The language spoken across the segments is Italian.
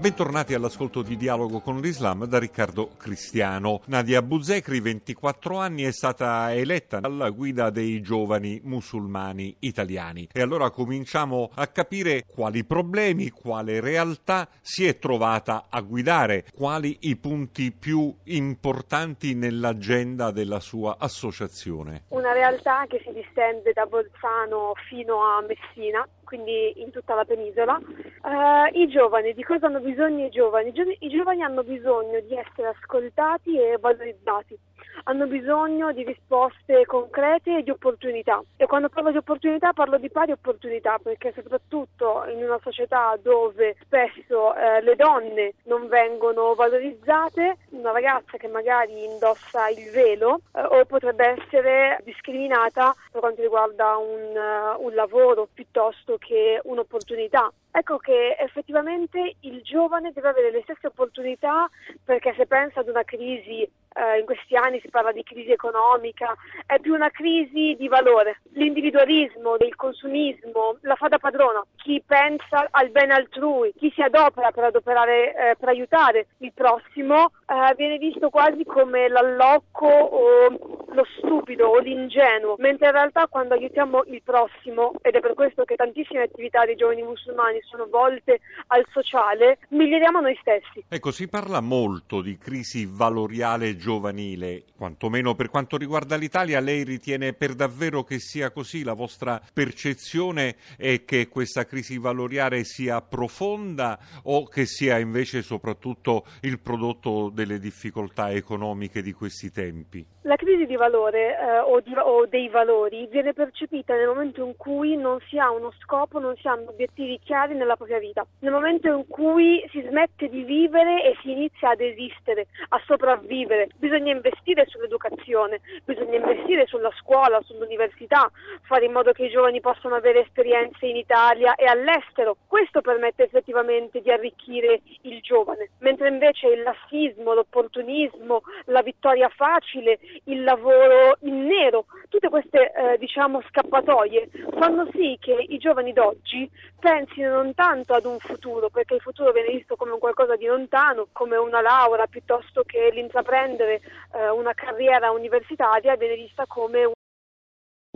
Bentornati all'ascolto di Dialogo con l'Islam da Riccardo Cristiano. Nadia Buzekri, 24 anni, è stata eletta alla guida dei giovani musulmani italiani. E allora cominciamo a capire quali problemi, quale realtà si è trovata a guidare, quali i punti più importanti nell'agenda della sua associazione. Una realtà che si distende da Bolzano fino a Messina quindi in tutta la penisola. Uh, I giovani, di cosa hanno bisogno i giovani? I, giovani? Hanno bisogno di essere ascoltati e valorizzati hanno bisogno di risposte concrete e di opportunità. E quando parlo di opportunità parlo di pari opportunità perché soprattutto in una società dove spesso eh, le donne non vengono valorizzate, una ragazza che magari indossa il velo eh, o potrebbe essere discriminata per quanto riguarda un, uh, un lavoro piuttosto che un'opportunità. Ecco che effettivamente il giovane deve avere le stesse opportunità perché se pensa ad una crisi eh, in questi anni si parla di crisi economica, è più una crisi di valore. L'individualismo, il consumismo, la fa da padrona. Chi pensa al bene altrui, chi si adopera per, adoperare, eh, per aiutare il prossimo, eh, viene visto quasi come l'allocco o lo stupido o l'ingenuo, mentre in realtà quando aiutiamo il prossimo, ed è per questo che tantissime attività dei giovani musulmani sono volte al sociale, miglioriamo noi stessi. Ecco, si parla molto di crisi valoriale giovanile, quantomeno per quanto riguarda l'Italia, lei ritiene per davvero che sia così? La vostra percezione è che questa crisi valoriale sia profonda o che sia invece soprattutto il prodotto delle difficoltà economiche di questi tempi? La crisi di valore eh, o, di, o, dei valori viene percepita nel momento in cui non si ha uno scopo, non si hanno obiettivi chiari nella propria vita, nel momento in cui si smette di vivere e si inizia ad esistere, a sopravvivere. Bisogna investire sull'educazione, bisogna investire sulla scuola, sull'università, fare in modo che i giovani possano avere esperienze in Italia e all'estero. Questo permette effettivamente di arricchire il giovane, mentre invece il lassismo, l'opportunismo, la vittoria facile, il lavoro in nero, tutte queste eh, diciamo scappatoie fanno sì che i giovani d'oggi pensino non tanto ad un futuro, perché il futuro viene visto come un qualcosa di lontano, come una laurea piuttosto che l'intraprendere eh, una carriera universitaria viene vista come un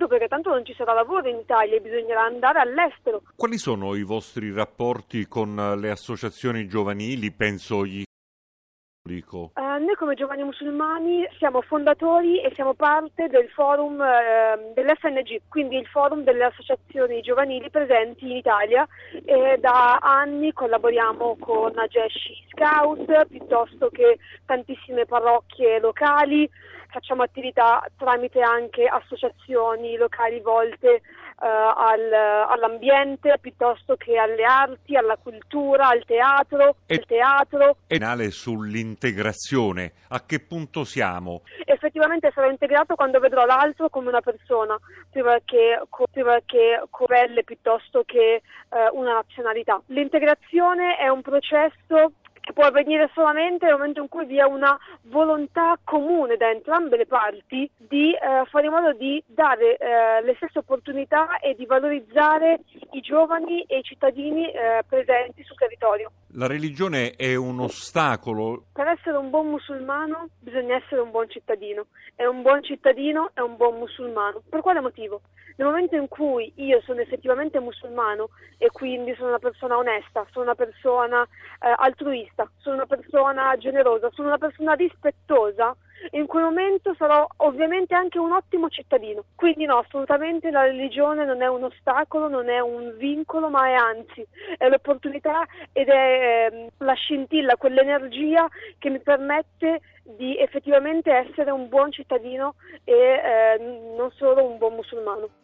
perché tanto non ci sarà lavoro in Italia e bisognerà andare all'estero. Quali sono i vostri rapporti con le associazioni giovanili, penso gli Uh, noi come giovani musulmani siamo fondatori e siamo parte del forum uh, dell'FNG, quindi il forum delle associazioni giovanili presenti in Italia e da anni collaboriamo con Ageshi Scout piuttosto che tantissime parrocchie locali, facciamo attività tramite anche associazioni locali volte uh, al, all'ambiente piuttosto che alle arti, alla cultura, al teatro, e, al teatro. E sull'integrazione, a che punto siamo? Effettivamente sarò integrato quando vedrò l'altro come una persona, prima che, prima che come piuttosto che uh, una nazionalità. L'integrazione è un processo può avvenire solamente nel momento in cui vi è una volontà comune da entrambe le parti di eh, fare in modo di dare eh, le stesse opportunità e di valorizzare i giovani e i cittadini eh, presenti sul territorio. La religione è un ostacolo. Per essere un buon musulmano bisogna essere un buon cittadino e un buon cittadino è un buon musulmano. Per quale motivo? Nel momento in cui io sono effettivamente musulmano e quindi sono una persona onesta, sono una persona eh, altruista, sono una persona generosa, sono una persona rispettosa, in quel momento sarò ovviamente anche un ottimo cittadino. Quindi no, assolutamente la religione non è un ostacolo, non è un vincolo, ma è anzi è l'opportunità ed è eh, la scintilla, quell'energia che mi permette di effettivamente essere un buon cittadino e eh, non solo un buon musulmano.